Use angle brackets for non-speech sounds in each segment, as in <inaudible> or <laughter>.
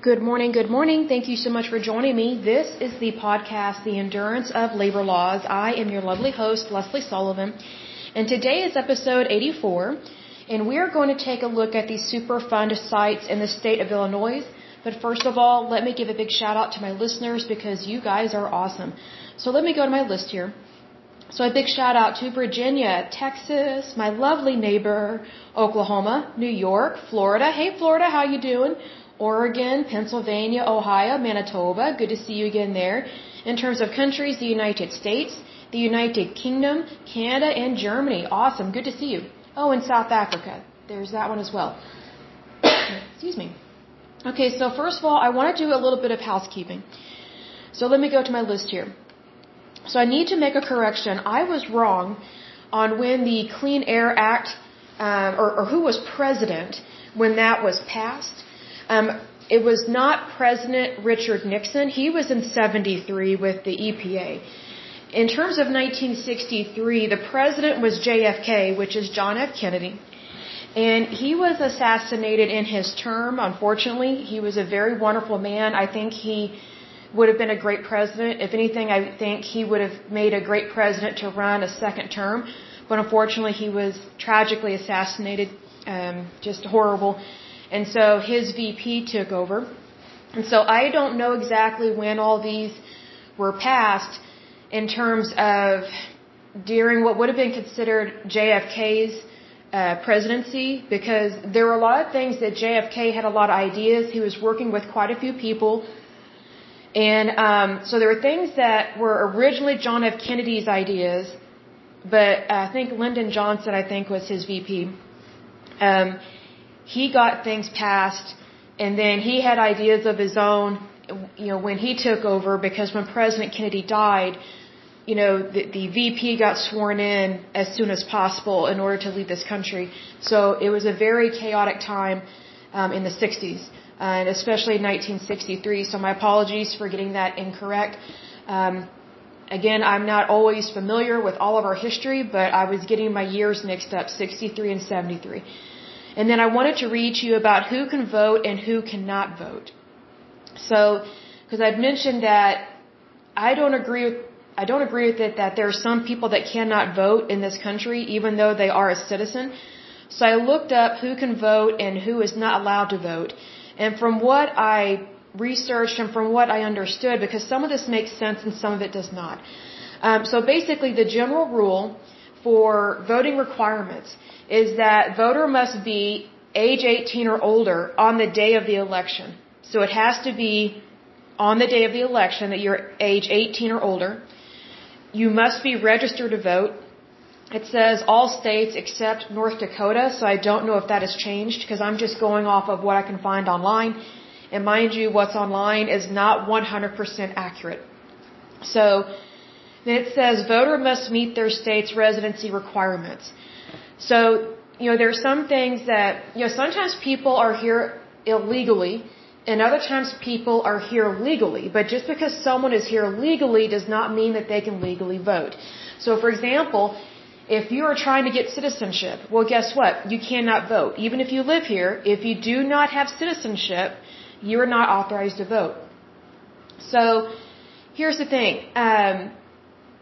Good morning, good morning. Thank you so much for joining me. This is the podcast, The Endurance of Labor Laws. I am your lovely host, Lesley Sullivan, and today is episode 84, and we are going to take a look at the Superfund sites in the state of Illinois. But first of all, let me give a big shout out to my listeners because you guys are awesome. So let me go to my list here. So a big shout out to Virginia, Texas, my lovely neighbor, Oklahoma, New York, Florida. Hey Florida, how you doing? Oregon, Pennsylvania, Ohio, Manitoba. Good to see you again there. In terms of countries, the United States, the United Kingdom, Canada, and Germany. Awesome. Good to see you. Oh, and South Africa. There's that one as well. <coughs> Excuse me. Okay, so first of all, I want to do a little bit of housekeeping. So let me go to my list here. So I need to make a correction. I was wrong on when the Clean Air Act, um, or, or who was president when that was passed. Um, it was not President Richard Nixon. He was in 73 with the EPA. In terms of 1963, the president was JFK, which is John F. Kennedy. And he was assassinated in his term, unfortunately. He was a very wonderful man. I think he would have been a great president. If anything, I think he would have made a great president to run a second term. But unfortunately, he was tragically assassinated. Um, just horrible. And so his VP took over. And so I don't know exactly when all these were passed in terms of during what would have been considered JFK's uh, presidency because there were a lot of things that JFK had a lot of ideas. He was working with quite a few people. And um, so there were things that were originally John F. Kennedy's ideas, but I think Lyndon Johnson, I think, was his VP. Um, he got things passed and then he had ideas of his own you know when he took over because when president kennedy died you know the, the vp got sworn in as soon as possible in order to lead this country. So it was a very chaotic time um, in the 60s uh, and especially in 1963 so my apologies for getting that incorrect. Um, again i'm not always familiar with all of our history but i was getting my years mixed up 63 and 73 and then I wanted to read to you about who can vote and who cannot vote. So, because I've mentioned that I don't agree with I don't agree with it that there are some people that cannot vote in this country even though they are a citizen. So I looked up who can vote and who is not allowed to vote. And from what I researched and from what I understood, because some of this makes sense and some of it does not. Um, so basically, the general rule for voting requirements is that voter must be age 18 or older on the day of the election. So it has to be on the day of the election that you're age 18 or older. You must be registered to vote. It says all states except North Dakota, so I don't know if that has changed because I'm just going off of what I can find online. And mind you, what's online is not 100% accurate. So then it says voter must meet their state's residency requirements. So, you know, there are some things that, you know, sometimes people are here illegally and other times people are here legally. But just because someone is here legally does not mean that they can legally vote. So, for example, if you are trying to get citizenship, well, guess what? You cannot vote. Even if you live here, if you do not have citizenship, you are not authorized to vote. So, here's the thing. Um,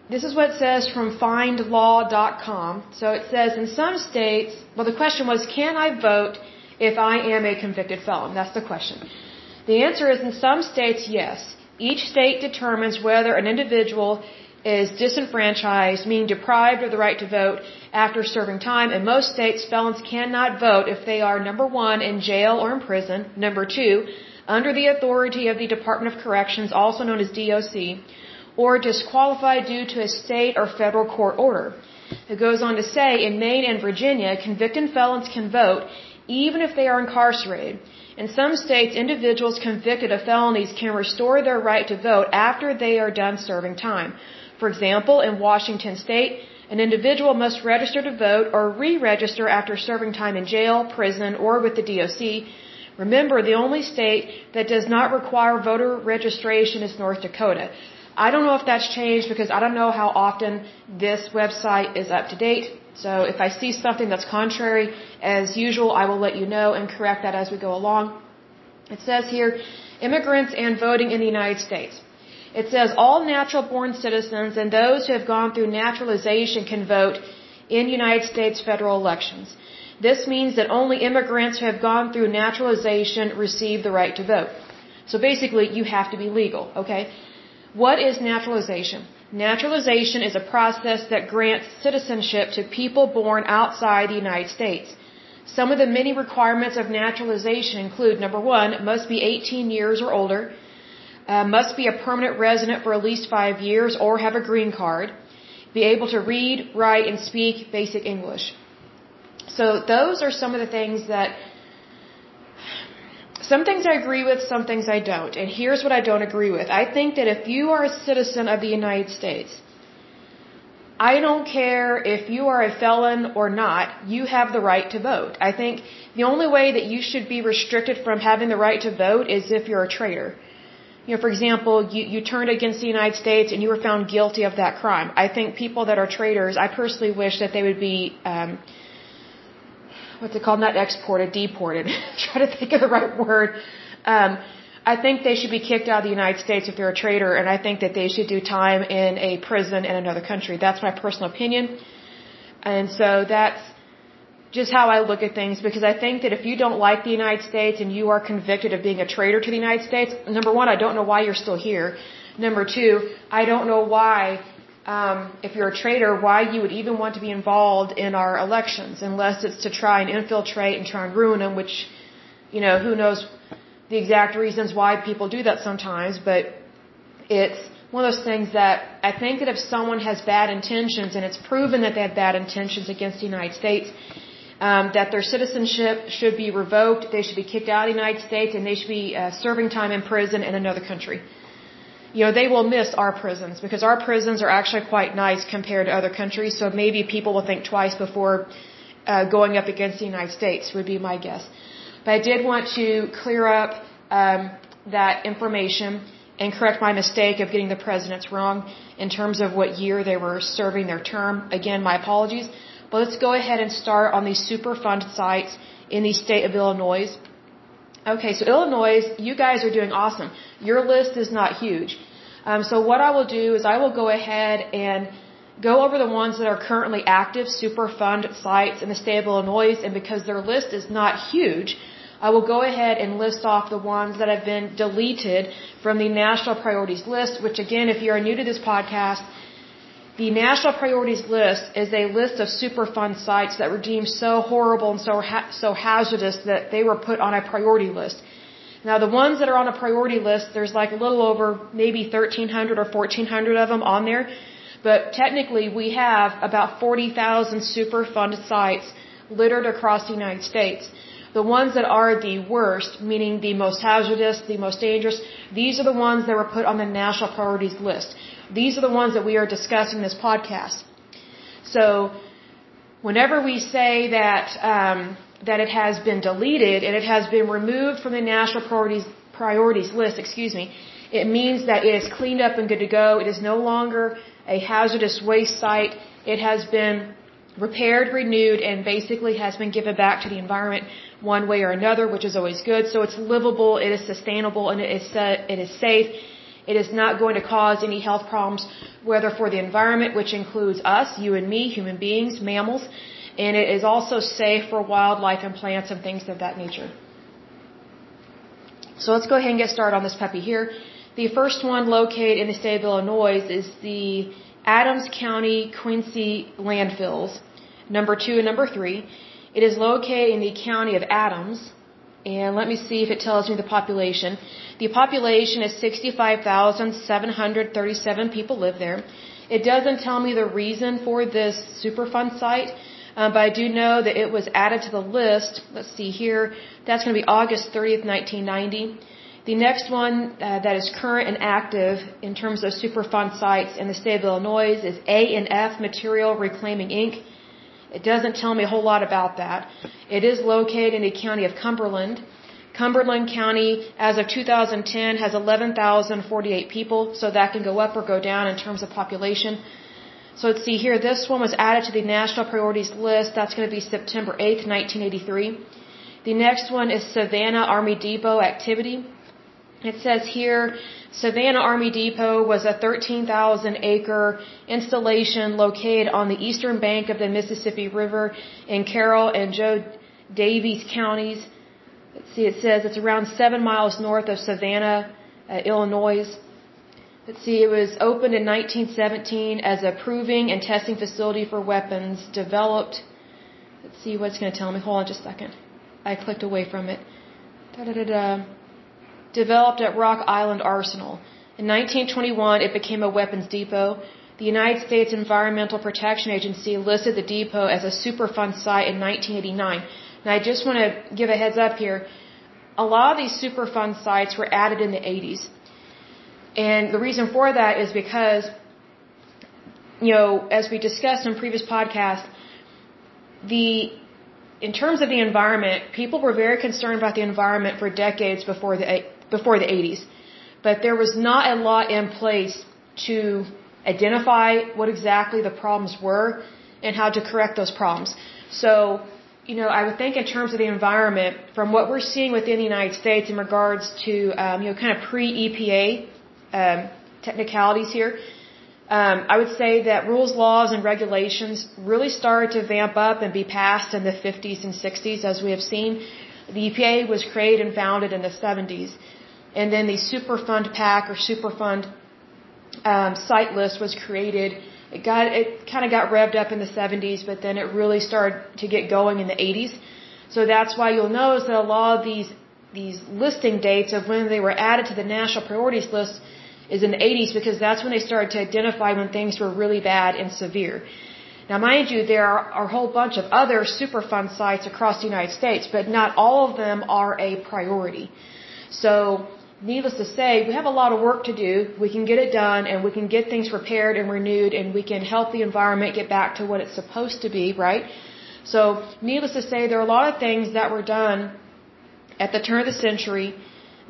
this is what it says from findlaw.com. So it says in some states, well, the question was, can I vote if I am a convicted felon? That's the question. The answer is in some states, yes. Each state determines whether an individual is disenfranchised, meaning deprived of the right to vote after serving time. In most states, felons cannot vote if they are number one, in jail or in prison, number two, under the authority of the Department of Corrections, also known as DOC, or disqualified due to a state or federal court order. It goes on to say, in Maine and Virginia, convicted felons can vote even if they are incarcerated. In some states, individuals convicted of felonies can restore their right to vote after they are done serving time. For example, in Washington state, an individual must register to vote or re-register after serving time in jail, prison, or with the DOC. Remember, the only state that does not require voter registration is North Dakota. I don't know if that's changed because I don't know how often this website is up to date. So if I see something that's contrary, as usual, I will let you know and correct that as we go along. It says here, immigrants and voting in the United States. It says all natural born citizens and those who have gone through naturalization can vote in United States federal elections. This means that only immigrants who have gone through naturalization receive the right to vote. So basically, you have to be legal, okay? What is naturalization? Naturalization is a process that grants citizenship to people born outside the United States. Some of the many requirements of naturalization include number one, must be 18 years or older, uh, must be a permanent resident for at least five years or have a green card, be able to read, write, and speak basic English. So those are some of the things that some things I agree with, some things I don't. And here's what I don't agree with. I think that if you are a citizen of the United States, I don't care if you are a felon or not, you have the right to vote. I think the only way that you should be restricted from having the right to vote is if you're a traitor. You know, for example, you, you turned against the United States and you were found guilty of that crime. I think people that are traitors, I personally wish that they would be, um, what's it called? Not exported, deported. <laughs> Try to think of the right word. Um, I think they should be kicked out of the United States if they're a traitor, and I think that they should do time in a prison in another country. That's my personal opinion. And so that's just how I look at things because I think that if you don't like the United States and you are convicted of being a traitor to the United States, number one, I don't know why you're still here. Number two, I don't know why, um, if you're a traitor, why you would even want to be involved in our elections unless it's to try and infiltrate and try and ruin them, which, you know, who knows the exact reasons why people do that sometimes, but it's one of those things that I think that if someone has bad intentions and it's proven that they have bad intentions against the United States, um, that their citizenship should be revoked, they should be kicked out of the United States, and they should be uh, serving time in prison in another country. You know, they will miss our prisons because our prisons are actually quite nice compared to other countries, so maybe people will think twice before uh, going up against the United States, would be my guess. But I did want to clear up um, that information and correct my mistake of getting the presidents wrong in terms of what year they were serving their term. Again, my apologies. But let's go ahead and start on these Superfund sites in the state of Illinois. Okay, so Illinois, you guys are doing awesome. Your list is not huge. Um, so what I will do is I will go ahead and go over the ones that are currently active Superfund sites in the state of Illinois, and because their list is not huge, I will go ahead and list off the ones that have been deleted from the national priorities list, which again, if you are new to this podcast, the national priorities list is a list of Superfund sites that were deemed so horrible and so ha- so hazardous that they were put on a priority list. Now the ones that are on a priority list, there's like a little over maybe 1,300 or 1,400 of them on there, but technically we have about 40,000 Superfund sites littered across the United States. The ones that are the worst, meaning the most hazardous, the most dangerous, these are the ones that were put on the national priorities list. These are the ones that we are discussing in this podcast. So, whenever we say that um, that it has been deleted and it has been removed from the national priorities priorities list, excuse me, it means that it is cleaned up and good to go. It is no longer a hazardous waste site. It has been repaired, renewed, and basically has been given back to the environment one way or another, which is always good. So it's livable, it is sustainable, and it is, it is safe it is not going to cause any health problems, whether for the environment, which includes us, you and me, human beings, mammals, and it is also safe for wildlife and plants and things of that nature. So let's go ahead and get started on this puppy here. The first one located in the state of Illinois is the Adams County Quincy landfills, number two and number three. It is located in the county of Adams, and let me see if it tells me the population. The population is 65,737 people live there. It doesn't tell me the reason for this Superfund site, uh, but I do know that it was added to the list. Let's see here. That's going to be August 30th, 1990. The next one uh, that is current and active in terms of Superfund sites in the state of Illinois is A&F Material Reclaiming Inc. It doesn't tell me a whole lot about that. It is located in the county of Cumberland. Cumberland County, as of 2010, has 11,048 people, so that can go up or go down in terms of population. So let's see here, this one was added to the national priorities list. That's going to be September 8th, 1983. The next one is Savannah Army Depot activity. It says here, Savannah Army Depot was a 13,000 acre installation located on the eastern bank of the Mississippi River in Carroll and Jo Daviess counties. Let's see, it says it's around seven miles north of Savannah, uh, Illinois. Let's see, it was opened in 1917 as a proving and testing facility for weapons developed. Let's see what's going to tell me. Hold on just a second. I clicked away from it. Da da da developed at Rock Island Arsenal. In 1921, it became a weapons depot. The United States Environmental Protection Agency listed the depot as a Superfund site in 1989. And I just want to give a heads up here. A lot of these Superfund sites were added in the 80s. And the reason for that is because, you know, as we discussed in previous podcasts, the in terms of the environment, people were very concerned about the environment for decades before the before the 80s. But there was not a law in place to identify what exactly the problems were and how to correct those problems. So, you know, I would think in terms of the environment, from what we're seeing within the United States in regards to, um, you know, kind of pre-EPA um, technicalities here, um, I would say that rules, laws, and regulations really started to vamp up and be passed in the 50s and 60s, as we have seen. The EPA was created and founded in the 70s and then the Superfund PAC or Superfund um, site list was created. It got it kind of got revved up in the 70s, but then it really started to get going in the 80s. So that's why you'll notice that a lot of these these listing dates of when they were added to the national priorities list is in the 80s because that's when they started to identify when things were really bad and severe. Now, mind you, there are a whole bunch of other Superfund sites across the United States, but not all of them are a priority. So needless to say, we have a lot of work to do. We can get it done and we can get things repaired and renewed and we can help the environment get back to what it's supposed to be, right? So, needless to say, there are a lot of things that were done at the turn of the century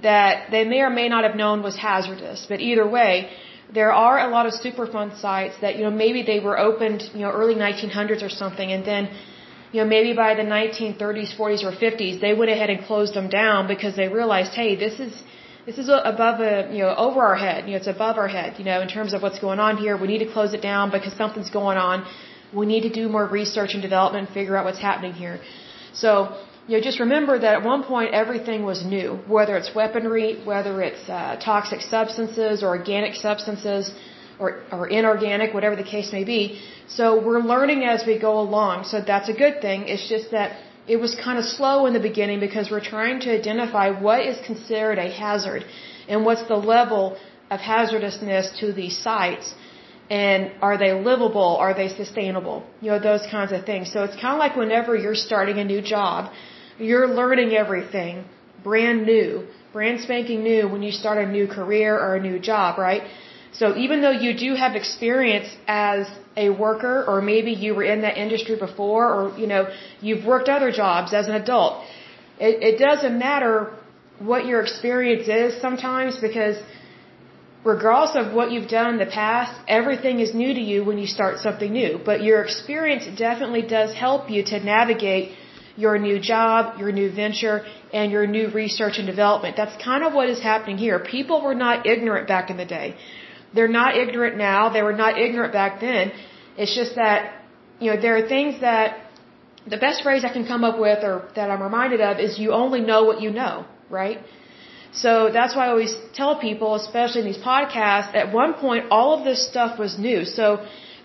that they may or may not have known was hazardous. But either way, there are a lot of Superfund sites that, you know, maybe they were opened, you know, early 1900s or something and then you know, maybe by the 1930s, 40s, or 50s, they went ahead and closed them down because they realized, hey, this is this is above a, you know, over our head. You know, it's above our head, you know, in terms of what's going on here. We need to close it down because something's going on. We need to do more research and development and figure out what's happening here. So, you know, just remember that at one point everything was new, whether it's weaponry, whether it's uh, toxic substances or organic substances or, or inorganic, whatever the case may be. So we're learning as we go along. So that's a good thing. It's just that it was kind of slow in the beginning because we're trying to identify what is considered a hazard and what's the level of hazardousness to these sites and are they livable are they sustainable you know those kinds of things so it's kind of like whenever you're starting a new job you're learning everything brand new. Brand spanking new when you start a new career or a new job right? So even though you do have experience as a worker or maybe you were in that industry before or you know you've worked other jobs as an adult it, it doesn't matter what your experience is sometimes because regardless of what you've done in the past everything is new to you when you start something new. But your experience definitely does help you to navigate your new job your new venture and your new research and development that's kind of what is happening here people were not ignorant back in the day they're not ignorant now. They were not ignorant back then. It's just that, you know, there are things that the best phrase I can come up with or that I'm reminded of is you only know what you know, right? So that's why I always tell people, especially in these podcasts, at one point all of this stuff was new. So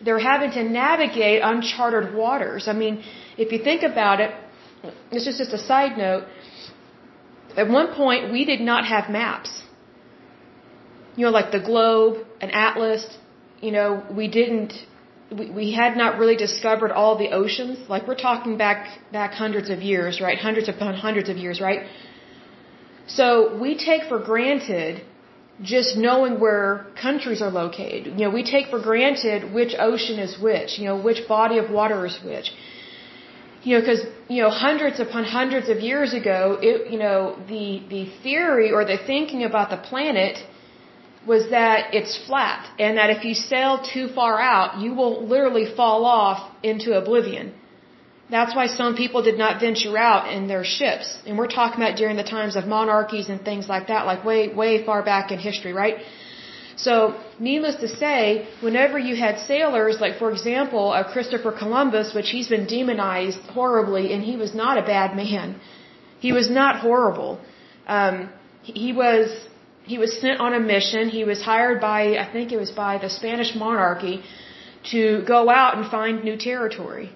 they're having to navigate uncharted waters. I mean, if you think about it, this is just a side note. At one point, we did not have maps you know, like the globe, an atlas, you know, we didn't, we, we had not really discovered all the oceans. Like we're talking back, back hundreds of years, right? Hundreds upon hundreds of years, right? So we take for granted just knowing where countries are located. You know, we take for granted which ocean is which, you know, which body of water is which. You know, because, you know, hundreds upon hundreds of years ago, it, you know, the, the theory or the thinking about the planet was that it's flat and that if you sail too far out, you will literally fall off into oblivion. That's why some people did not venture out in their ships. And we're talking about during the times of monarchies and things like that, like way, way far back in history, right? So, needless to say, whenever you had sailors, like for example, uh, Christopher Columbus, which he's been demonized horribly, and he was not a bad man. He was not horrible. Um, he was he was sent on a mission. He was hired by I think it was by the Spanish monarchy to go out and find new territory.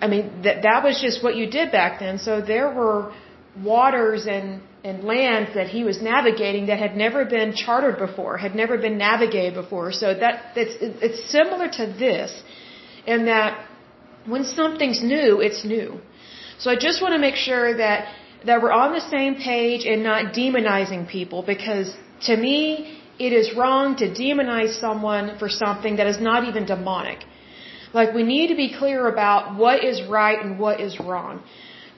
I mean, that that was just what you did back then. So there were waters and and lands that he was navigating that had never been chartered before, had never been navigated before. So that that's it's similar to this, in that when something's new, it's new. So I just want to make sure that that we're on the same page and not demonizing people because to me it is wrong to demonize someone for something that is not even demonic. Like we need to be clear about what is right and what is wrong.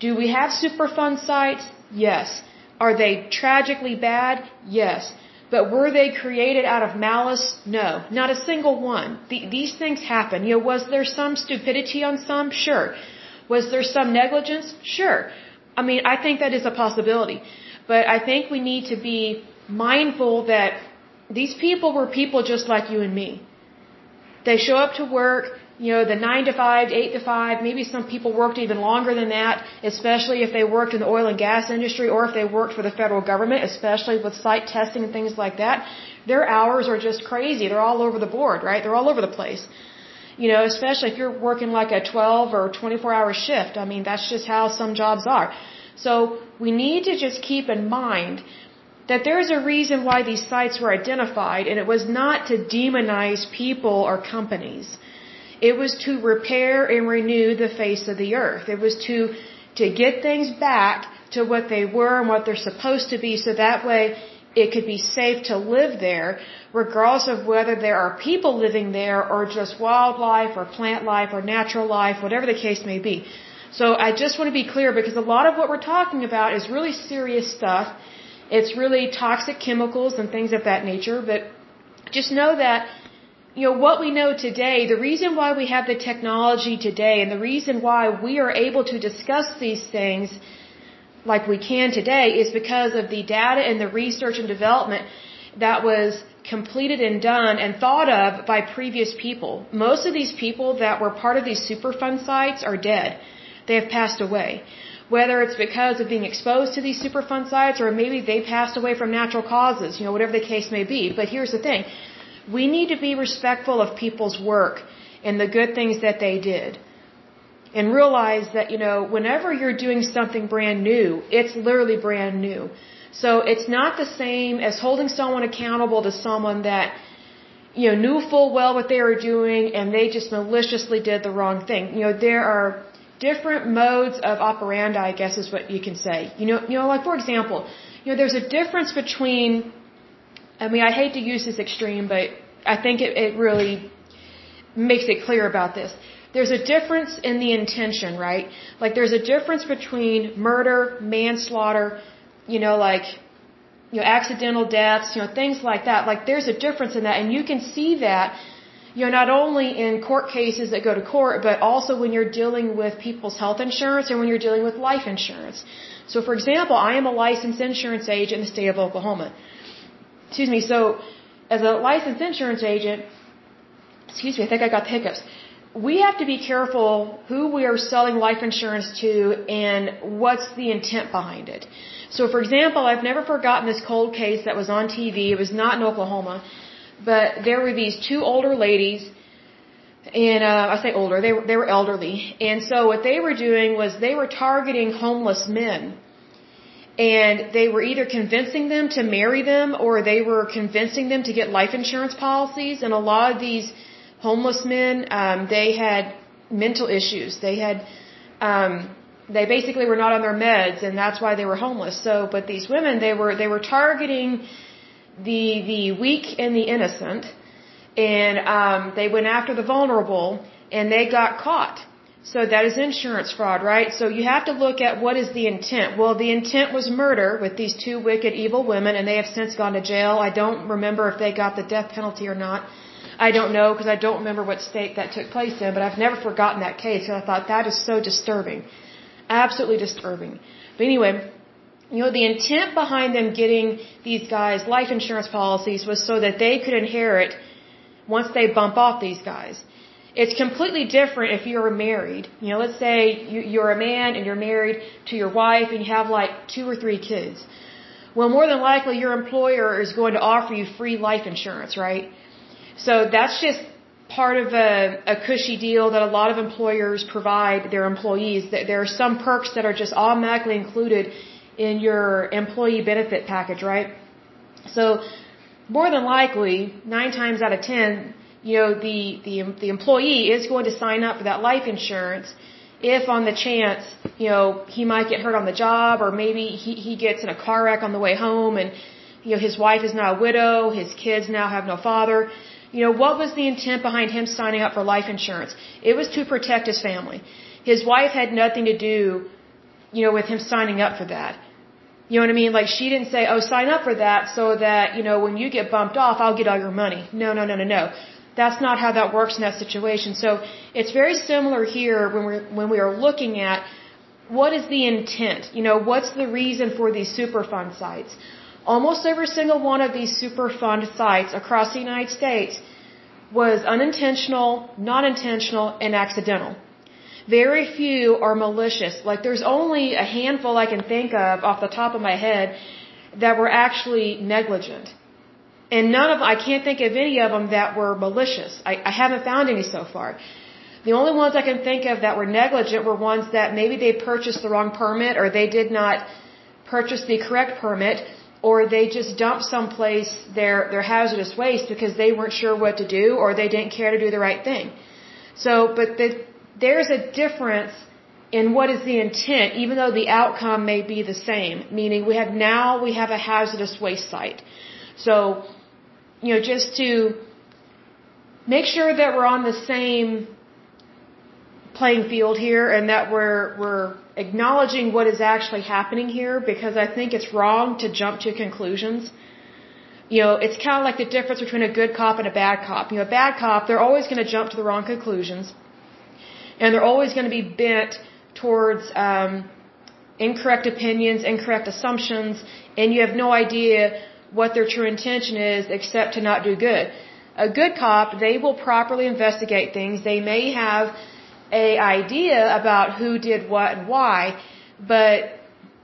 Do we have Superfund sites? Yes. Are they tragically bad? Yes. But were they created out of malice? No. Not a single one. The, these things happen. You know, was there some stupidity on some? Sure. Was there some negligence? Sure. I mean, I think that is a possibility. But I think we need to be mindful that these people were people just like you and me. They show up to work, you know, the 9 to 5, 8 to 5, maybe some people worked even longer than that, especially if they worked in the oil and gas industry or if they worked for the federal government, especially with site testing and things like that. Their hours are just crazy. They're all over the board, right? They're all over the place. You know, especially if you're working like a 12 or 24 hour shift. I mean, that's just how some jobs are. So we need to just keep in mind that there's a reason why these sites were identified, and it was not to demonize people or companies. It was to repair and renew the face of the earth. It was to to get things back to what they were and what they're supposed to be, so that way it could be safe to live there, regardless of whether there are people living there or just wildlife or plant life or natural life, whatever the case may be. So I just want to be clear because a lot of what we're talking about is really serious stuff. It's really toxic chemicals and things of that nature, but just know that you know what we know today, the reason why we have the technology today and the reason why we are able to discuss these things like we can today is because of the data and the research and development that was completed and done and thought of by previous people. Most of these people that were part of these Superfund sites are dead. They have passed away. Whether it's because of being exposed to these Superfund sites or maybe they passed away from natural causes, you know, whatever the case may be. But here's the thing. We need to be respectful of people's work and the good things that they did. And realize that, you know, whenever you're doing something brand new, it's literally brand new. So it's not the same as holding someone accountable to someone that, you know, knew full well what they were doing and they just maliciously did the wrong thing. You know, there are different modes of operandi, I guess is what you can say. You know, you know, like for example, you know, there's a difference between. I mean, I hate to use this extreme, but I think it, it really makes it clear about this. There's a difference in the intention, right? Like there's a difference between murder, manslaughter, you know, like you know, accidental deaths, you know, things like that. Like there's a difference in that, and you can see that you know, not only in court cases that go to court, but also when you're dealing with people's health insurance and when you're dealing with life insurance. So, for example, I am a licensed insurance agent in the state of Oklahoma. Excuse me. So, as a licensed insurance agent, excuse me, I think I got the hiccups. We have to be careful who we are selling life insurance to and what's the intent behind it. So, for example, I've never forgotten this cold case that was on TV. It was not in Oklahoma but there were these two older ladies and uh, I say older, they were they were elderly, and so what they were doing was they were targeting homeless men, and they were either convincing them to marry them or they were convincing them to get life insurance policies. And a lot of these homeless men, um, they had mental issues. They had, um, they basically were not on their meds, and that's why they were homeless. So, but these women, they were they were targeting the the weak and the innocent, and um, they went after the vulnerable, and they got caught. So that is insurance fraud, right? So you have to look at what is the intent. Well, the intent was murder with these two wicked, evil women, and they have since gone to jail. I don't remember if they got the death penalty or not. I don't know because I don't remember what state that took place in, but I've never forgotten that case. And I thought that is so disturbing. Absolutely disturbing. But anyway, you know, the intent behind them getting these guys life insurance policies was so that they could inherit once they bump off these guys. It's completely different if you're married. You know, let's say you're a man and you're married to your wife and you have like two or three kids. Well, more than likely your employer is going to offer you free life insurance, right? So that's just part of a, a cushy deal that a lot of employers provide their employees. There are some perks that are just automatically included in your employee benefit package, right? So more than likely, nine times out of ten, you know, the, the, the employee is going to sign up for that life insurance if on the chance, you know, he might get hurt on the job or maybe he, he gets in a car wreck on the way home and, you know, his wife is now a widow, his kids now have no father. You know, what was the intent behind him signing up for life insurance? It was to protect his family. His wife had nothing to do, you know, with him signing up for that. You know what I mean? Like she didn't say, "Oh, sign up for that so that, you know, when you get bumped off, I'll get all your money." No, no, no, no, no. That's not how that works in that situation. So, it's very similar here when we when we are looking at what is the intent? You know, what's the reason for these Superfund sites? Almost every single one of these Superfund sites across the United States was unintentional, non-intentional, and accidental. Very few are malicious. Like there's only a handful I can think of off the top of my head that were actually negligent. And none of I can't think of any of them that were malicious. I, I haven't found any so far. The only ones I can think of that were negligent were ones that maybe they purchased the wrong permit or they did not purchase the correct permit or they just dumped someplace their their hazardous waste because they weren't sure what to do or they didn't care to do the right thing. So, but the, there's a difference in what is the intent, even though the outcome may be the same. Meaning, we have now we have a hazardous waste site. So, you know, just to make sure that we're on the same playing field here and that we're we're acknowledging what is actually happening here because I think it's wrong to jump to conclusions. You know, it's kind of like the difference between a good cop and a bad cop. You know, a bad cop, they're always going to jump to the wrong conclusions and they're always going to be bent towards um, incorrect opinions, incorrect assumptions, and you have no idea what their true intention is except to not do good. A good cop, they will properly investigate things. They may have a idea about who did what and why, but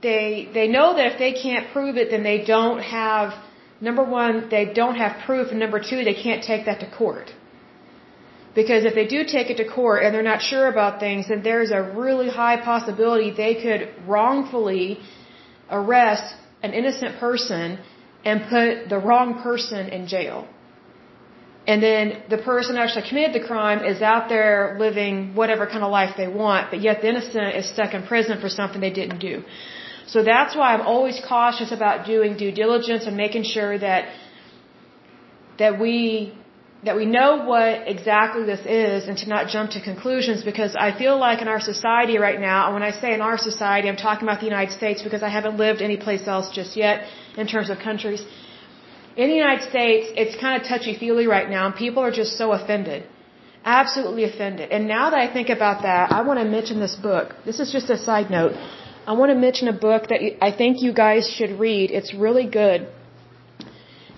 they they know that if they can't prove it, then they don't have number one, they don't have proof, and number two, they can't take that to court. Because if they do take it to court and they're not sure about things, then there's a really high possibility they could wrongfully arrest an innocent person and put the wrong person in jail and then the person actually committed the crime is out there living whatever kind of life they want, but yet the innocent is stuck in prison for something they didn't do. So that's why I'm always cautious about doing due diligence and making sure that that we that we know what exactly this is and to not jump to conclusions because I feel like in our society right now, and when I say in our society, I'm talking about the United States because I haven't lived anyplace else just yet in terms of countries in the United States, it's kind of touchy feely right now, and people are just so offended. Absolutely offended. And now that I think about that, I want to mention this book. This is just a side note. I want to mention a book that I think you guys should read. It's really good.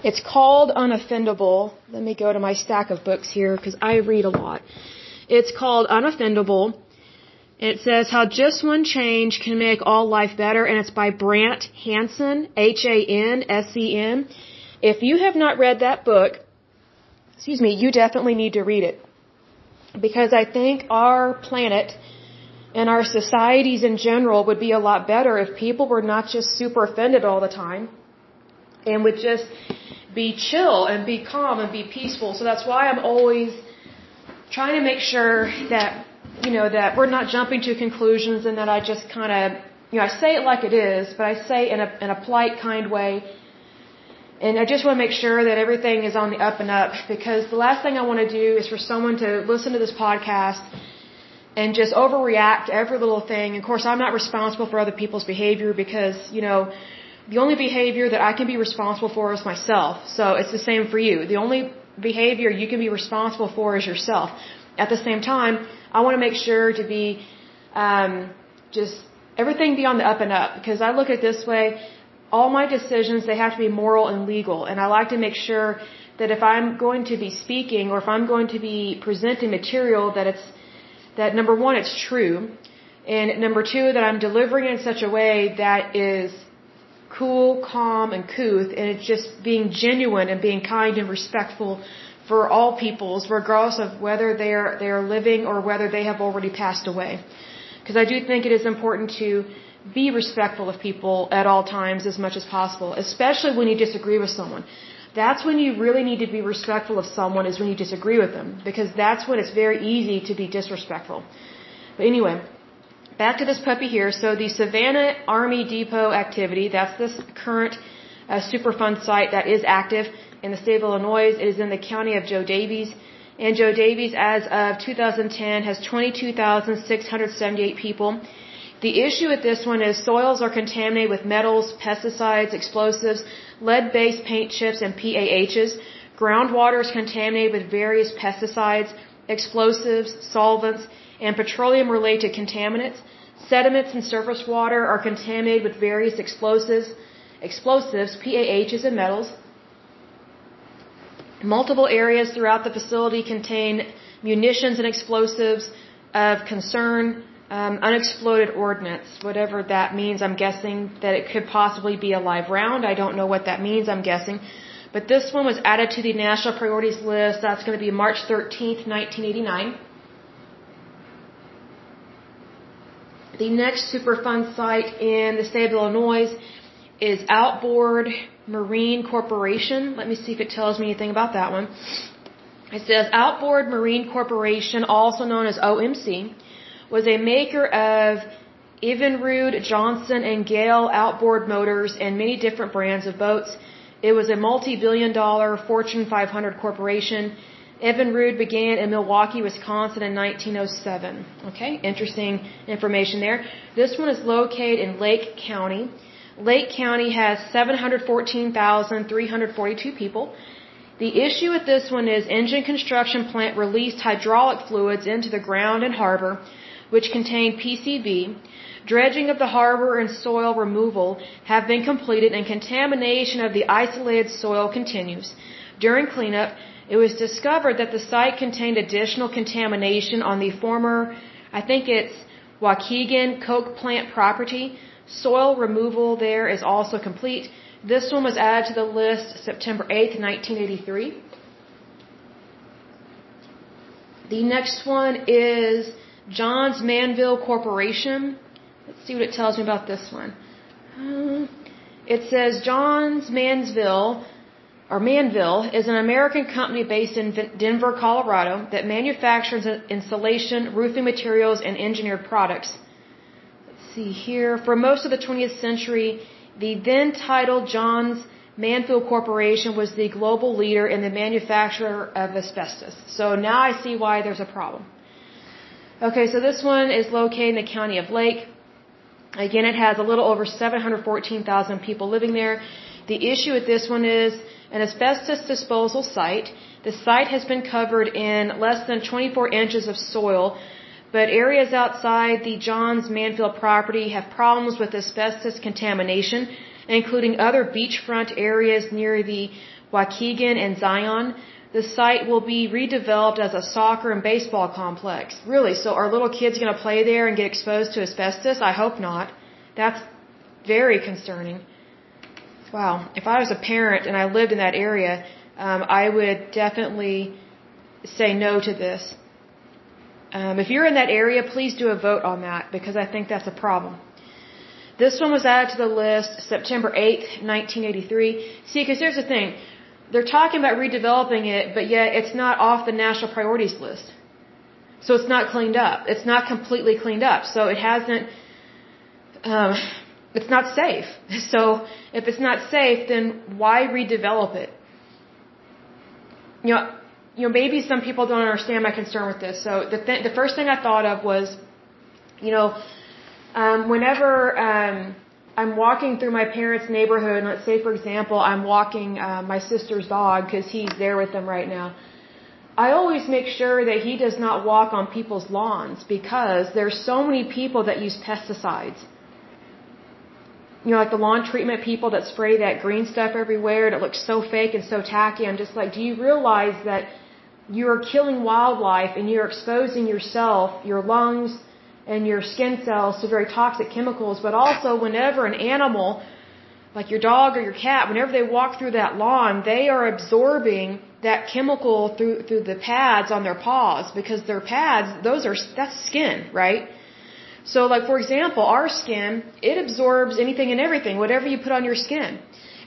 It's called Unoffendable. Let me go to my stack of books here because I read a lot. It's called Unoffendable. It says how just one change can make all life better, and it's by Brant Hansen, H A N S E N. If you have not read that book, excuse me, you definitely need to read it. Because I think our planet and our societies in general would be a lot better if people were not just super offended all the time and would just be chill and be calm and be peaceful. So that's why I'm always trying to make sure that, you know, that we're not jumping to conclusions and that I just kind of, you know, I say it like it is, but I say in a, in a polite, kind way and I just want to make sure that everything is on the up and up because the last thing I want to do is for someone to listen to this podcast and just overreact to every little thing. Of course, I'm not responsible for other people's behavior because, you know, the only behavior that I can be responsible for is myself. So it's the same for you. The only behavior you can be responsible for is yourself. At the same time, I want to make sure to be um, just everything be on the up and up because I look at this way. All my decisions they have to be moral and legal, and I like to make sure that if I'm going to be speaking or if I'm going to be presenting material that it's that number one it's true, and number two that I'm delivering in such a way that is cool, calm, and couth, and it's just being genuine and being kind and respectful for all peoples, regardless of whether they are they are living or whether they have already passed away. Because I do think it is important to be respectful of people at all times as much as possible, especially when you disagree with someone. That's when you really need to be respectful of someone is when you disagree with them, because that's when it's very easy to be disrespectful. But anyway, back to this puppy here. So the Savannah Army Depot activity, that's this current uh, Superfund site that is active in the state of Illinois. It is in the county of Jo Daviess. And Jo Daviess, as of 2010, has 22,678 people. The issue with this one is soils are contaminated with metals, pesticides, explosives, lead-based paint chips, and PAHs. Groundwater is contaminated with various pesticides, explosives, solvents, and petroleum-related contaminants. Sediments and surface water are contaminated with various explosives, explosives, PAHs, and metals. Multiple areas throughout the facility contain munitions and explosives of concern, um, unexploded ordnance, whatever that means. I'm guessing that it could possibly be a live round. I don't know what that means. I'm guessing. But this one was added to the national priorities list. That's going to be March 13th, 1989. The next Superfund site in the state of Illinois is Outboard Marine Corporation. Let me see if it tells me anything about that one. It says Outboard Marine Corporation, also known as OMC, was a maker of Evinrude, Johnson, and Gale outboard motors and many different brands of boats. It was a multi-billion dollar Fortune 500 corporation. Evinrude began in Milwaukee, Wisconsin in 1907. Okay, interesting information there. This one is located in Lake County. Lake County has 714,342 people. The issue with this one is engine construction plant released hydraulic fluids into the ground and harbor, which contain PCB. Dredging of the harbor and soil removal have been completed and contamination of the isolated soil continues. During cleanup, it was discovered that the site contained additional contamination on the former, I think it's Waukegan Coke plant property. Soil removal there is also complete. This one was added to the list September 8, 1983. The next one is Johns Manville Corporation. Let's see what it tells me about this one. Uh, it says Johns Mansville or Manville is an American company based in Denver, Colorado that manufactures insulation, roofing materials, and engineered products. Let's see here. For most of the 20th century, the then titled Johns Manville Corporation was the global leader in the manufacture of asbestos. So now I see why there's a problem. Okay, so this one is located in the county of Lake. Again, it has a little over 714,000 people living there. The issue with this one is an asbestos disposal site. The site has been covered in less than 24 inches of soil, but areas outside the Johns Manville property have problems with asbestos contamination, including other beachfront areas near the Waukegan and Zion. The site will be redeveloped as a soccer and baseball complex. Really? So are little kids going to play there and get exposed to asbestos? I hope not. That's very concerning. Wow. If I was a parent and I lived in that area, um, I would definitely say no to this. Um, if you're in that area, please do a vote on that because I think that's a problem. This one was added to the list September 8th, 1983. See, because here's the thing. They're talking about redeveloping it, but yet it's not off the national priorities list. So it's not cleaned up. It's not completely cleaned up. So it hasn't, um, it's not safe. <laughs> So if it's not safe, then why redevelop it? You know, you know, maybe some people don't understand my concern with this. So the th- the first thing I thought of was, you know, um, whenever um, I'm walking through my parents' neighborhood, and let's say, for example, I'm walking uh, my sister's dog because he's there with them right now. I always make sure that he does not walk on people's lawns because there's so many people that use pesticides. You know, like the lawn treatment people that spray that green stuff everywhere and it looks so fake and so tacky. I'm just like, do you realize that you're killing wildlife and you're exposing yourself, your lungs, and your skin cells to very toxic chemicals, but also whenever an animal, like your dog or your cat, whenever they walk through that lawn, they are absorbing that chemical through through the pads on their paws because their pads, those are that's skin, right? So like for example, our skin, it absorbs anything and everything, whatever you put on your skin.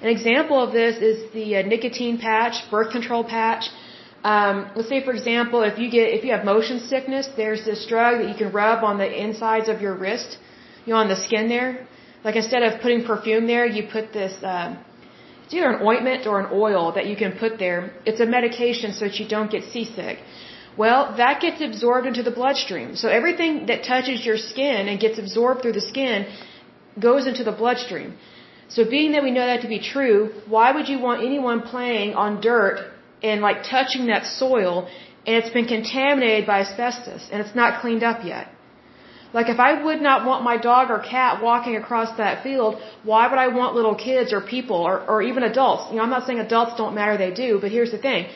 An example of this is the uh, nicotine patch, birth control patch. Um, let's say, for example, if you get if you have motion sickness, there's this drug that you can rub on the insides of your wrist, you know, on the skin there. Like instead of putting perfume there, you put this. Uh, it's either an ointment or an oil that you can put there. It's a medication so that you don't get seasick. Well, that gets absorbed into the bloodstream. So everything that touches your skin and gets absorbed through the skin goes into the bloodstream. So being that we know that to be true, why would you want anyone playing on dirt and like touching that soil and it's been contaminated by asbestos and it's not cleaned up yet. Like if I would not want my dog or cat walking across that field, why would I want little kids or people or, or even adults? You know, I'm not saying adults don't matter, they do, but here's the thing.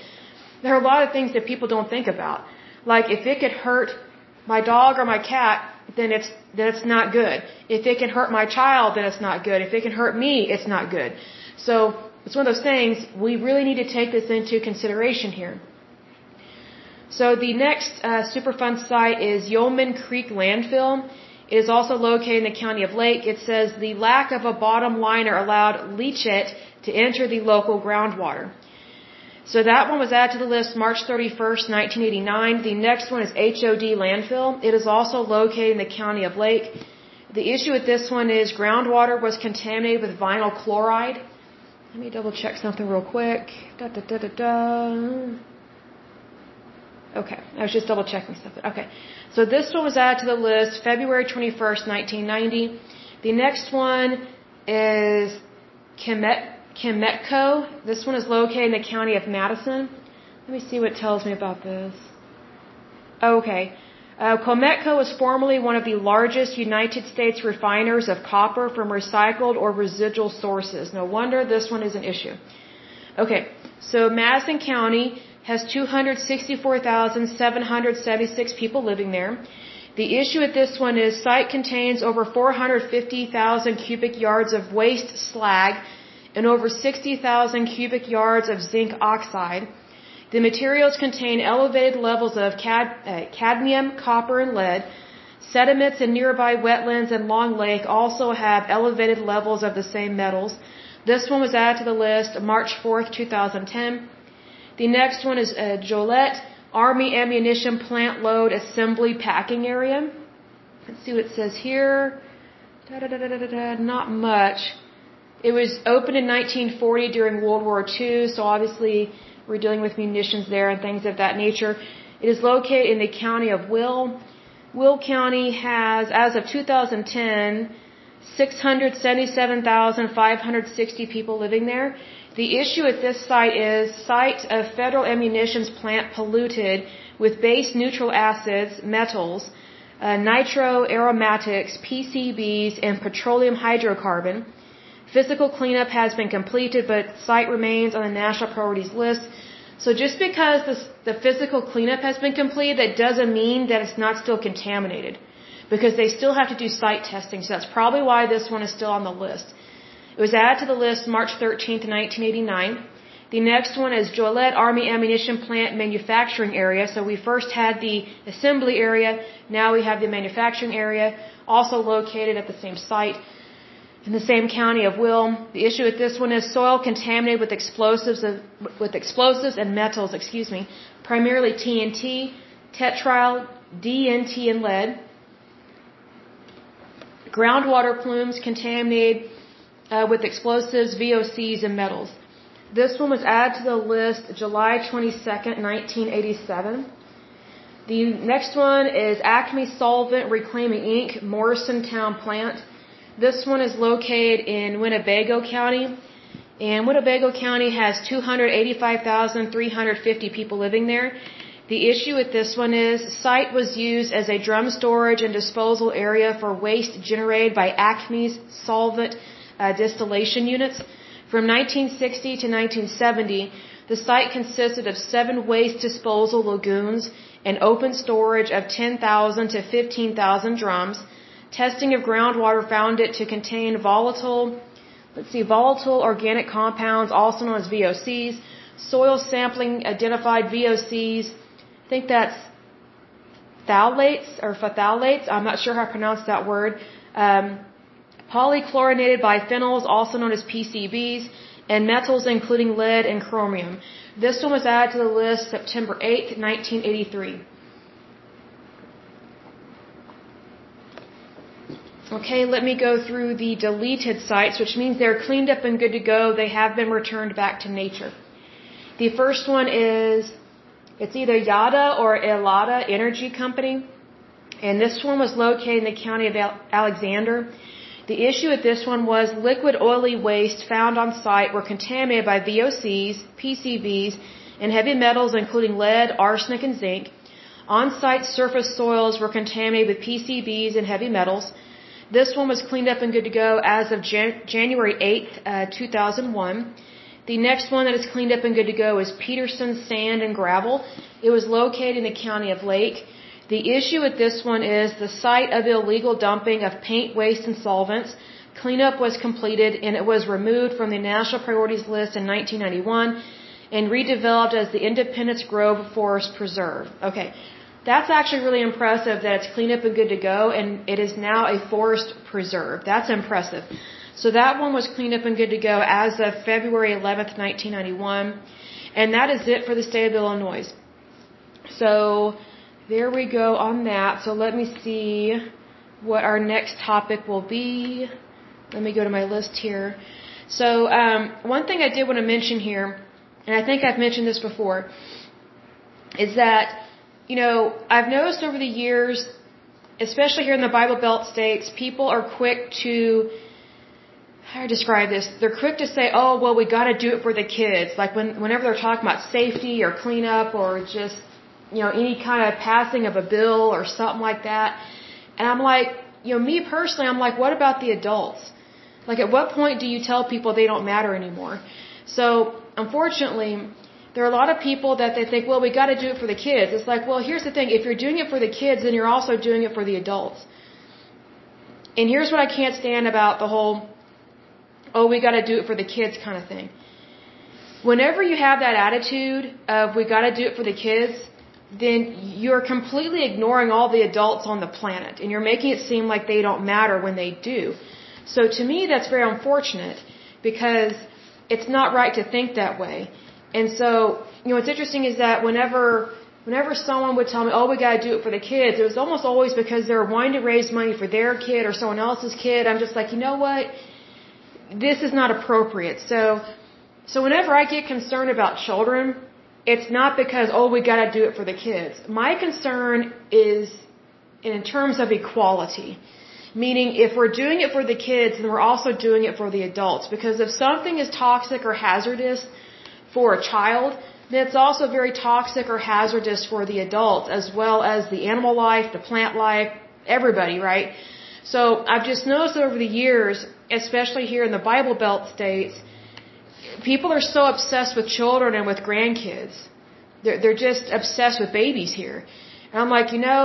There are a lot of things that people don't think about. Like if it could hurt my dog or my cat, then it's then it's not good. If it can hurt my child, then it's not good. If it can hurt me, it's not good. So it's one of those things, we really need to take this into consideration here. So the next uh, Superfund site is Yeoman Creek Landfill. It is also located in the county of Lake. It says the lack of a bottom liner allowed leachate to enter the local groundwater. So that one was added to the list March 31st, 1989. The next one is HOD landfill. It is also located in the county of Lake. The issue with this one is groundwater was contaminated with vinyl chloride. Let me double check something real quick. Da, da, da, da, da. Okay, I was just double checking something. Okay, so this one was added to the list February 21st, 1990. The next one is Kemet, Chemetco. This one is located in the county of Madison. Let me see what tells me about this. Okay. Uh, Chemetco was formerly one of the largest United States refiners of copper from recycled or residual sources. No wonder this one is an issue. Okay, so Madison County has 264,776 people living there. The issue with this one is site contains over 450,000 cubic yards of waste slag and over 60,000 cubic yards of zinc oxide. The materials contain elevated levels of cad, uh, cadmium, copper, and lead. Sediments in nearby wetlands and Long Lake also have elevated levels of the same metals. This one was added to the list March 4th, 2010. The next one is uh, Joliet Army Ammunition Plant Load Assembly Packing Area. Let's see what it says here. Da, da, da, Not much. It was opened in 1940 during World War II, so obviously we're dealing with munitions there and things of that nature. It is located in the county of Will. Will County has, as of 2010, 677,560 people living there. The issue at this site is site of federal ammunitions plant polluted with base neutral acids, metals, uh, nitro aromatics, PCBs, and petroleum hydrocarbon. Physical cleanup has been completed, but site remains on the national priorities list. So just because the, physical cleanup has been completed, that doesn't mean that it's not still contaminated. Because they still have to do site testing, so that's probably why this one is still on the list. It was added to the list March 13, 1989. The next one is Joliet Army Ammunition Plant Manufacturing Area. So we first had the assembly area, now we have the manufacturing area, also located at the same site in the same county of Will. The issue with this one is soil contaminated with explosives, with explosives and metals, excuse me, primarily TNT, tetryl, DNT, and lead. Groundwater plumes contaminated uh, with explosives, VOCs, and metals. This one was added to the list July 22nd, 1987. The next one is Acme Solvent Reclaiming Inc., Morrisontown Plant. This one is located in Winnebago County. And Winnebago County has 285,350 people living there. The issue with this one is site was used as a drum storage and disposal area for waste generated by Acme's solvent uh, distillation units. From 1960 to 1970, the site consisted of seven waste disposal lagoons and open storage of 10,000 to 15,000 drums. Testing of groundwater found it to contain volatile, let's see, volatile organic compounds, also known as VOCs. Soil sampling identified VOCs. I think that's phthalates or phthalates. I'm not sure how to pronounce that word. Um, polychlorinated biphenyls, also known as PCBs, and metals including lead and chromium. This one was added to the list September 8, 1983. Okay, let me go through the deleted sites, which means they're cleaned up and good to go. They have been returned back to nature. The first one is, it's either Yada or Elada Energy Company. And this one was located in the county of Alexander. The issue with this one was liquid oily waste found on site were contaminated by VOCs, PCBs, and heavy metals including lead, arsenic, and zinc. On-site surface soils were contaminated with PCBs and heavy metals. This one was cleaned up and good to go as of Jan January 8th, uh, 2001. The next one that is cleaned up and good to go is Peterson Sand and Gravel. It was located in the county of Lake. The issue with this one is the site of illegal dumping of paint waste and solvents. Cleanup was completed and it was removed from the national priorities list in 1991 and redeveloped as the Independence Grove Forest Preserve. Okay. That's actually really impressive that it's cleaned up and good to go and it is now a forest preserve. That's impressive. So that one was cleaned up and good to go as of February 11th, 1991. And that is it for the state of Illinois. So there we go on that. So let me see what our next topic will be. Let me go to my list here. So um, one thing I did want to mention here, and I think I've mentioned this before, is that you know I've noticed over the years, especially here in the Bible Belt states, people are quick to how do I describe this? They're quick to say, "Oh, well, we got to do it for the kids." Like when whenever they're talking about safety or cleanup or just you know, any kind of passing of a bill or something like that. And I'm like, you know, me personally, I'm like, what about the adults? Like, at what point do you tell people they don't matter anymore? So, unfortunately, there are a lot of people that they think, well, we got to do it for the kids. It's like, well, here's the thing: if you're doing it for the kids, then you're also doing it for the adults. And here's what I can't stand about the whole, oh, we got to do it for the kids kind of thing. Whenever you have that attitude of we got to do it for the kids, then you're completely ignoring all the adults on the planet and you're making it seem like they don't matter when they do. So to me, that's very unfortunate because it's not right to think that way. And so, you know, what's interesting is that whenever, whenever someone would tell me, oh, we gotta do it for the kids, it was almost always because they're wanting to raise money for their kid or someone else's kid. I'm just like, you know what? This is not appropriate. So, so whenever I get concerned about children, it's not because, oh, we gotta do it for the kids. My concern is in terms of equality. Meaning, if we're doing it for the kids, then we're also doing it for the adults. Because if something is toxic or hazardous for a child, it's also very toxic or hazardous for the adults, as well as the animal life, the plant life, everybody, right? So I've just noticed over the years, especially here in the Bible Belt states, people are so obsessed with children and with grandkids. They're, they're just obsessed with babies here. And I'm like, you know,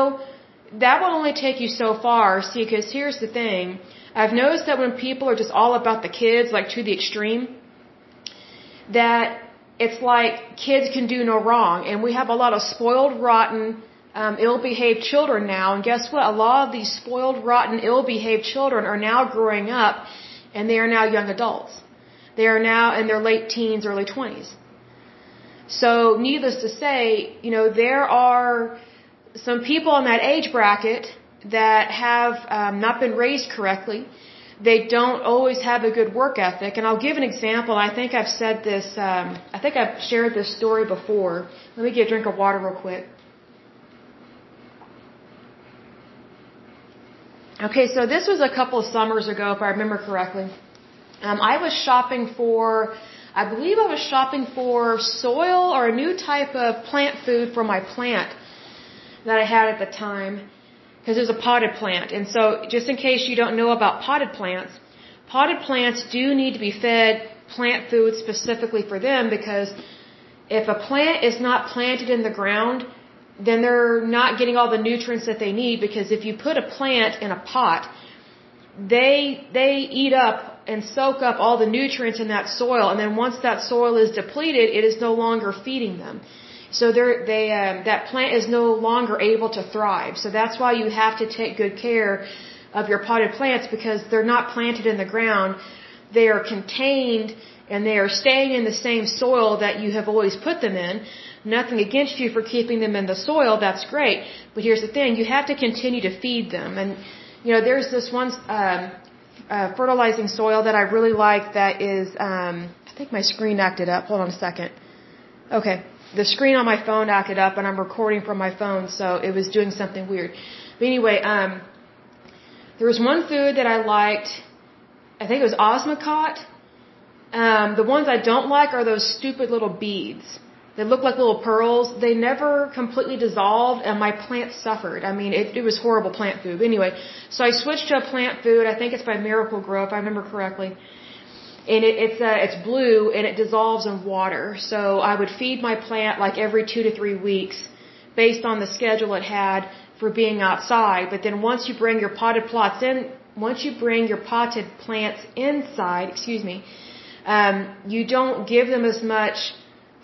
that will only take you so far. See, because here's the thing. I've noticed that when people are just all about the kids, like to the extreme, that it's like kids can do no wrong. And we have a lot of spoiled, rotten, um, ill-behaved children now. And guess what? A lot of these spoiled, rotten, ill-behaved children are now growing up and they are now young adults. They are now in their late teens, early 20s. So, needless to say, you know, there are some people in that age bracket that have um, not been raised correctly. They don't always have a good work ethic. And I'll give an example. I think I've said this, um, I think I've shared this story before. Let me get a drink of water real quick. Okay, so this was a couple of summers ago, if I remember correctly. Um, I was shopping for, I believe I was shopping for soil or a new type of plant food for my plant that I had at the time because was a potted plant. And so, just in case you don't know about potted plants, potted plants do need to be fed plant food specifically for them because if a plant is not planted in the ground, then they're not getting all the nutrients that they need because if you put a plant in a pot, they they eat up and soak up all the nutrients in that soil and then once that soil is depleted, it is no longer feeding them. So they're, they um, that plant is no longer able to thrive. So that's why you have to take good care of your potted plants because they're not planted in the ground. They are contained and they are staying in the same soil that you have always put them in nothing against you for keeping them in the soil, that's great. But here's the thing, you have to continue to feed them. And, you know, there's this one, um, uh, fertilizing soil that I really like that is, um, I think my screen acted up. Hold on a second. Okay. The screen on my phone acted up and I'm recording from my phone, so it was doing something weird. But anyway, um, there was one food that I liked. I think it was Osmocote. Um, the ones I don't like are those stupid little beads. They looked like little pearls. They never completely dissolved, and my plant suffered. I mean, it, it was horrible plant food. But Anyway, so I switched to a plant food. I think it's by Miracle-Gro, if I remember correctly. And it, it's uh, it's blue and it dissolves in water. So I would feed my plant like every two to three weeks, based on the schedule it had for being outside. But then once you bring your potted plots in, once you bring your potted plants inside, excuse me, um, you don't give them as much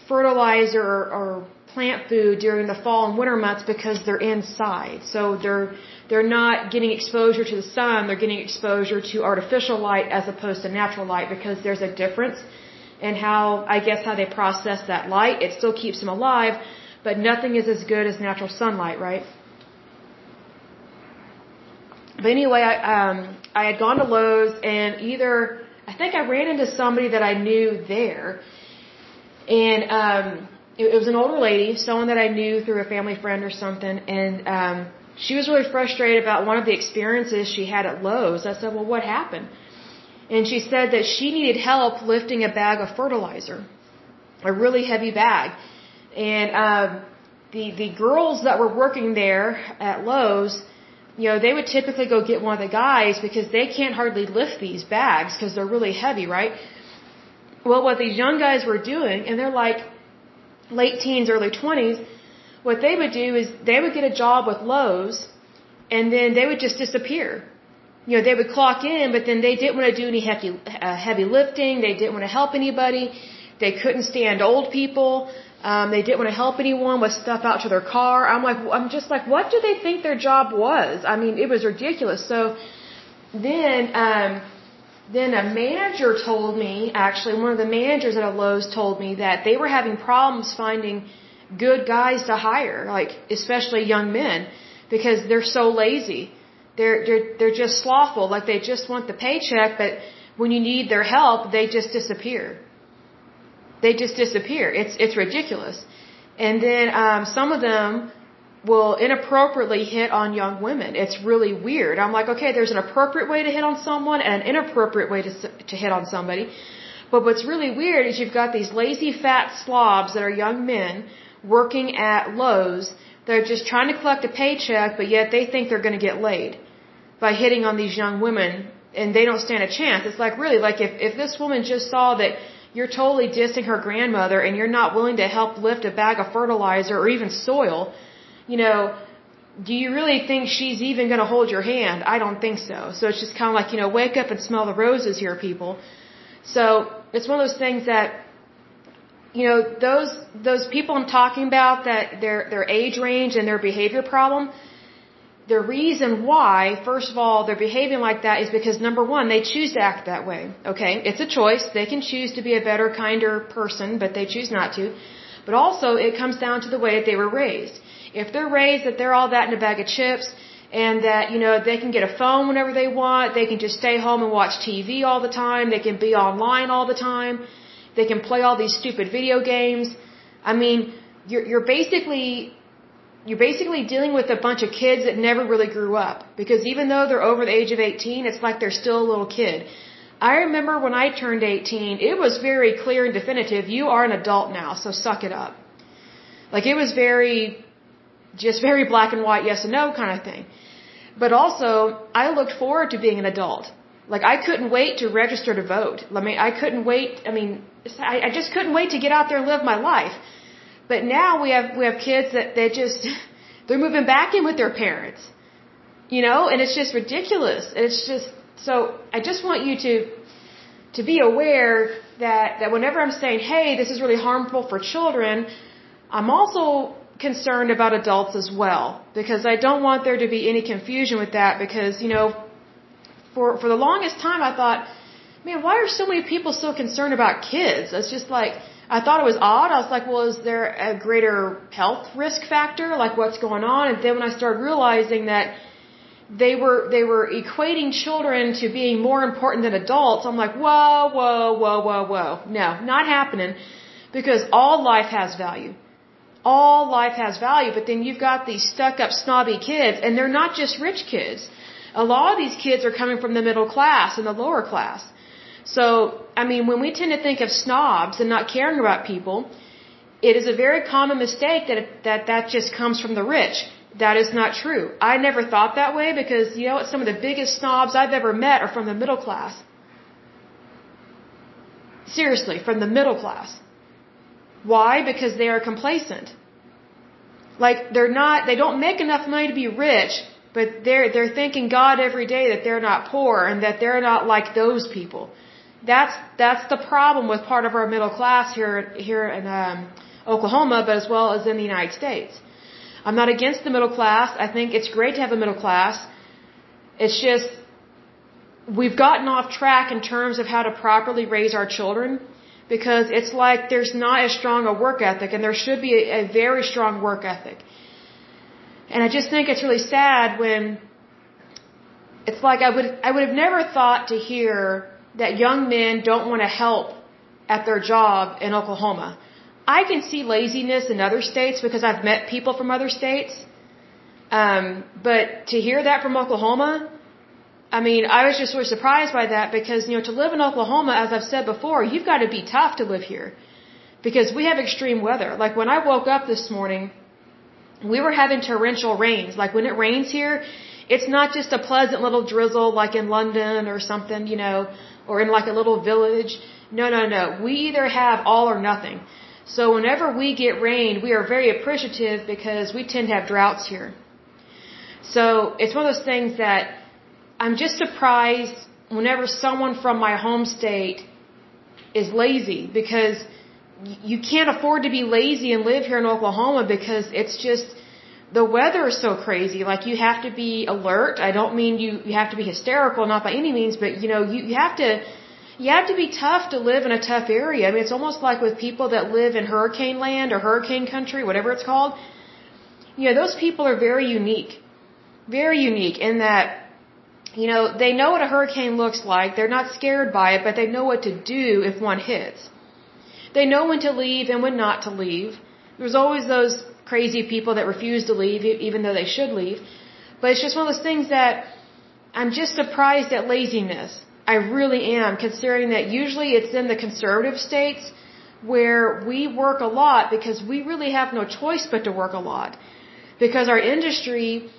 fertilizer or, or plant food during the fall and winter months because they're inside. So they're they're not getting exposure to the sun, they're getting exposure to artificial light as opposed to natural light because there's a difference in how I guess how they process that light. It still keeps them alive, but nothing is as good as natural sunlight, right? But anyway, I um I had gone to Lowe's and either I think I ran into somebody that I knew there and um, it, was an older lady, someone that I knew through a family friend or something, and um, she was really frustrated about one of the experiences she had at Lowe's. I said, "Well, what happened?" And she said that she needed help lifting a bag of fertilizer, a really heavy bag, and um, the the girls that were working there at Lowe's you know, they would typically go get one of the guys because they can't hardly lift these bags because they're really heavy, right? Well, what these young guys were doing, and they're like late teens, early 20s, what they would do is they would get a job with Lowe's and then they would just disappear. You know, they would clock in, but then they didn't want to do any heavy, uh, heavy lifting. They didn't want to help anybody. They couldn't stand old people. Um, they didn't want to help anyone with stuff out to their car. I'm like, I'm just like, what do they think their job was? I mean, it was ridiculous. So then, um, then a manager told me, actually, one of the managers at a Lowe's told me that they were having problems finding good guys to hire, like especially young men, because they're so lazy. They're they're they're just slothful, like they just want the paycheck, but when you need their help, they just disappear. They just disappear. It's it's ridiculous. And then um, some of them will inappropriately hit on young women. It's really weird. I'm like, okay, there's an appropriate way to hit on someone and an inappropriate way to, to hit on somebody. But what's really weird is you've got these lazy fat slobs that are young men working at Lowe's. They're just trying to collect a paycheck, but yet they think they're going to get laid by hitting on these young women and they don't stand a chance. It's like really like if, if this woman just saw that you're totally dissing her grandmother and you're not willing to help lift a bag of fertilizer or even soil, you know, do you really think she's even going to hold your hand? I don't think so. So it's just kind of like, you know, wake up and smell the roses here, people. So it's one of those things that, you know, those, those people I'm talking about that their, their age range and their behavior problem, the reason why, first of all, they're behaving like that is because number one, they choose to act that way. Okay? It's a choice. They can choose to be a better, kinder person, but they choose not to. But also, it comes down to the way that they were raised. If they're raised that they're all that in a bag of chips and that, you know, they can get a phone whenever they want, they can just stay home and watch TV all the time, they can be online all the time, they can play all these stupid video games. I mean, you're, you're basically you're basically dealing with a bunch of kids that never really grew up because even though they're over the age of 18, it's like they're still a little kid. I remember when I turned 18, it was very clear and definitive, you are an adult now, so suck it up. Like it was very, just very black and white, yes and no kind of thing. But also, I looked forward to being an adult. Like I couldn't wait to register to vote. I mean, I couldn't wait. I mean, I, just couldn't wait to get out there and live my life. But now we have we have kids that they just <laughs> they're moving back in with their parents. You know, and it's just ridiculous. It's just so I just want you to to be aware that that whenever I'm saying, "Hey, this is really harmful for children," I'm also concerned about adults as well because I don't want there to be any confusion with that because, you know, for for the longest time I thought, "Man, why are so many people so concerned about kids?" It's just like I thought it was odd. I was like, well, is there a greater health risk factor? Like what's going on? And then when I started realizing that they were, they were equating children to being more important than adults, I'm like, whoa, whoa, whoa, whoa, whoa. No, not happening because all life has value. All life has value, but then you've got these stuck up snobby kids and they're not just rich kids. A lot of these kids are coming from the middle class and the lower class. So, I mean, when we tend to think of snobs and not caring about people, it is a very common mistake that that that just comes from the rich. That is not true. I never thought that way because you know what? Some of the biggest snobs I've ever met are from the middle class. Seriously, from the middle class. Why? Because they are complacent. Like they're not, they don't make enough money to be rich, but they're they're thanking God every day that they're not poor and that they're not like those people. That's that's the problem with part of our middle class here here in um, Oklahoma, but as well as in the United States. I'm not against the middle class. I think it's great to have a middle class. It's just we've gotten off track in terms of how to properly raise our children because it's like there's not as strong a work ethic and there should be a, a very strong work ethic. And I just think it's really sad when it's like I would I would have never thought to hear that young men don't want to help at their job in Oklahoma. I can see laziness in other states because I've met people from other states. Um, but to hear that from Oklahoma, I mean, I was just sort of surprised by that because, you know, to live in Oklahoma, as I've said before, you've got to be tough to live here because we have extreme weather. Like when I woke up this morning, we were having torrential rains. Like when it rains here, it's not just a pleasant little drizzle like in London or something, you know, or in like a little village. No, no, no. We either have all or nothing. So whenever we get rain, we are very appreciative because we tend to have droughts here. So it's one of those things that I'm just surprised whenever someone from my home state is lazy because you can't afford to be lazy and live here in Oklahoma because it's just the weather is so crazy. Like you have to be alert. I don't mean you you have to be hysterical, not by any means, but you know you you have to you have to be tough to live in a tough area. I mean, it's almost like with people that live in hurricane land or hurricane country, whatever it's called. You know, those people are very unique, very unique in that you know, they know what a hurricane looks like. They're not scared by it, but they know what to do if one hits. They know when to leave and when not to leave. There's always those crazy people that refuse to leave even though they should leave. But it's just one of those things that I'm just surprised at laziness. I really am, considering that usually it's in the conservative states where we work a lot because we really have no choice but to work a lot. Because our industry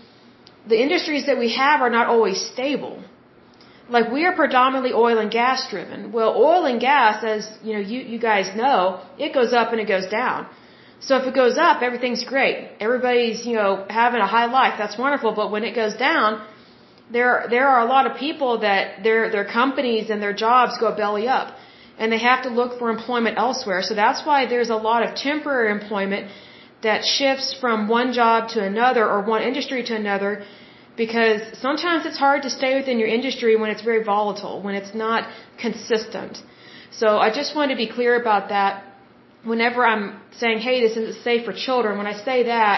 the industries that we have are not always stable. Like we are predominantly oil and gas driven. Well, oil and gas, as you know, you, you guys know, it goes up and it goes down. So if it goes up, everything's great. Everybody's, you know, having a high life. That's wonderful. But when it goes down, there, there are a lot of people that their, their companies and their jobs go belly up. And they have to look for employment elsewhere. So that's why there's a lot of temporary employment that shifts from one job to another or one industry to another because sometimes it's hard to stay within your industry when it's very volatile, when it's not consistent. So I just want to be clear about that. Whenever I'm saying, hey, this isn't safe for children, when I say that,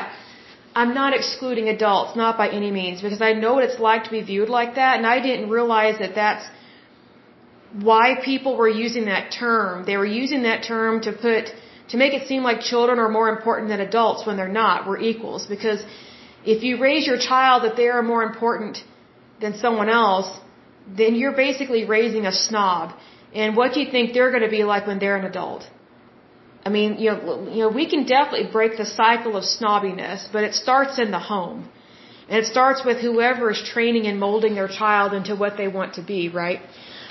I'm not excluding adults, not by any means, because I know what it's like to be viewed like that, and I didn't realize that that's why people were using that term. They were using that term to put to make it seem like children are more important than adults when they're not. We're equals because if you raise your child that they are more important than someone else, then you're basically raising a snob. And what do you think they're going to be like when they're an adult? I mean, you know, you know, we can definitely break the cycle of snobbiness, but it starts in the home. And it starts with whoever is training and molding their child into what they want to be, right?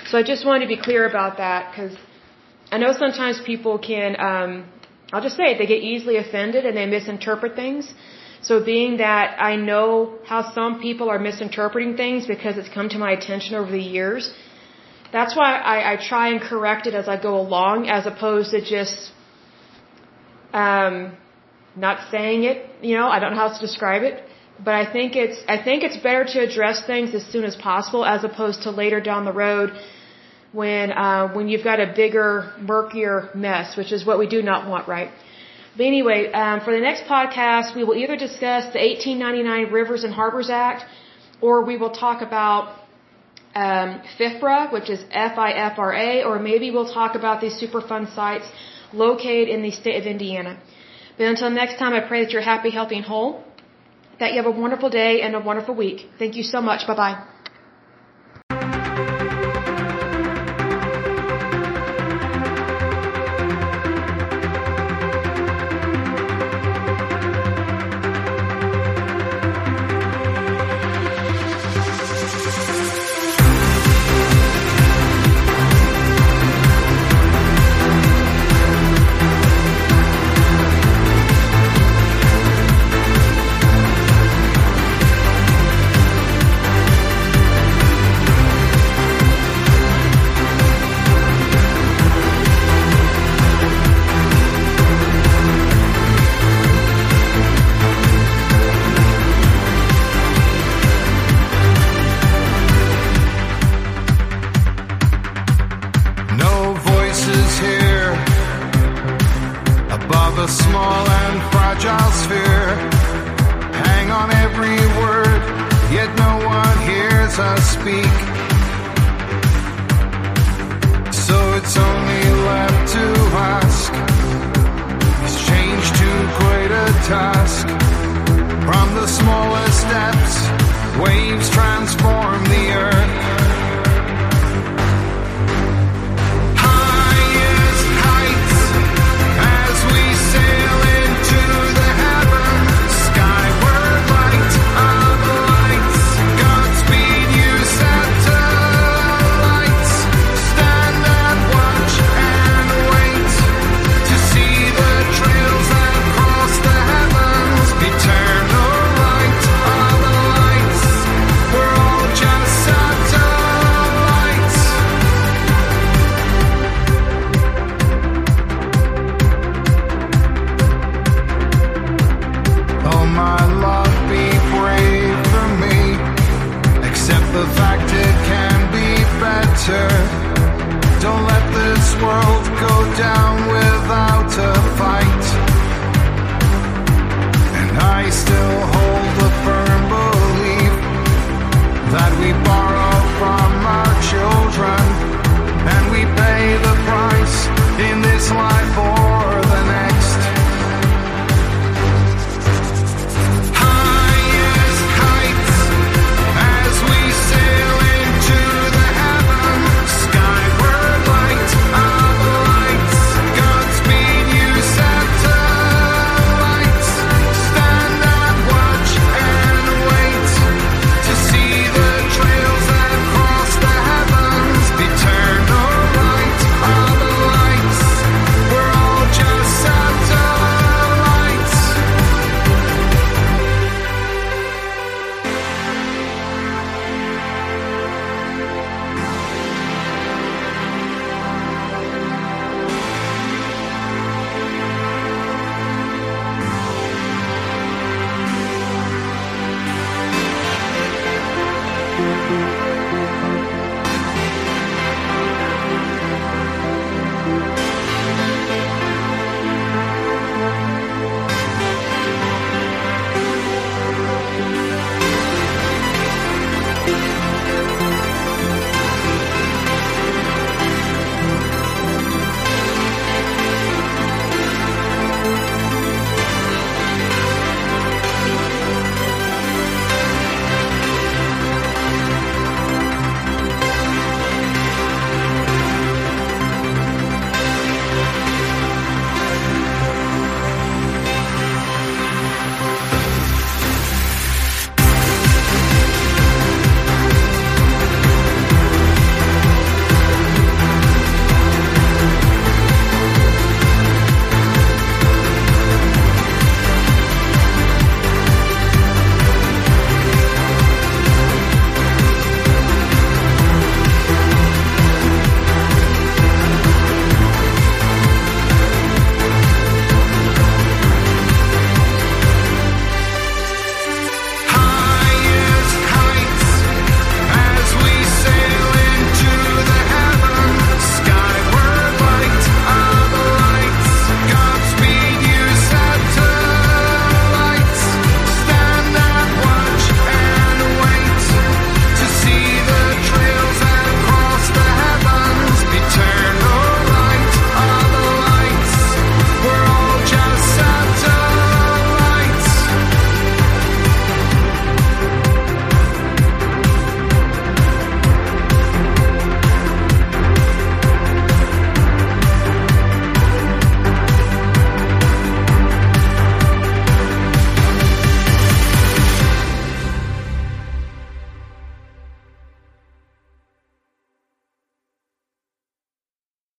So I just wanted to be clear about that because I know sometimes people can, um, I'll just say it, they get easily offended and they misinterpret things. So being that I know how some people are misinterpreting things because it's come to my attention over the years, that's why I, I try and correct it as I go along as opposed to just um, not saying it, you know, I don't know how else to describe it. But I think it's I think it's better to address things as soon as possible as opposed to later down the road when uh, when you've got a bigger, murkier mess, which is what we do not want, right? But anyway, um, for the next podcast, we will either discuss the 1899 Rivers and Harbors Act, or we will talk about um, FIFRA, which is F-I-F-R-A, or maybe we'll talk about these Superfund sites located in the state of Indiana. But until next time, I pray that you're happy, healthy, and whole, that you have a wonderful day and a wonderful week. Thank you so much. Bye-bye. a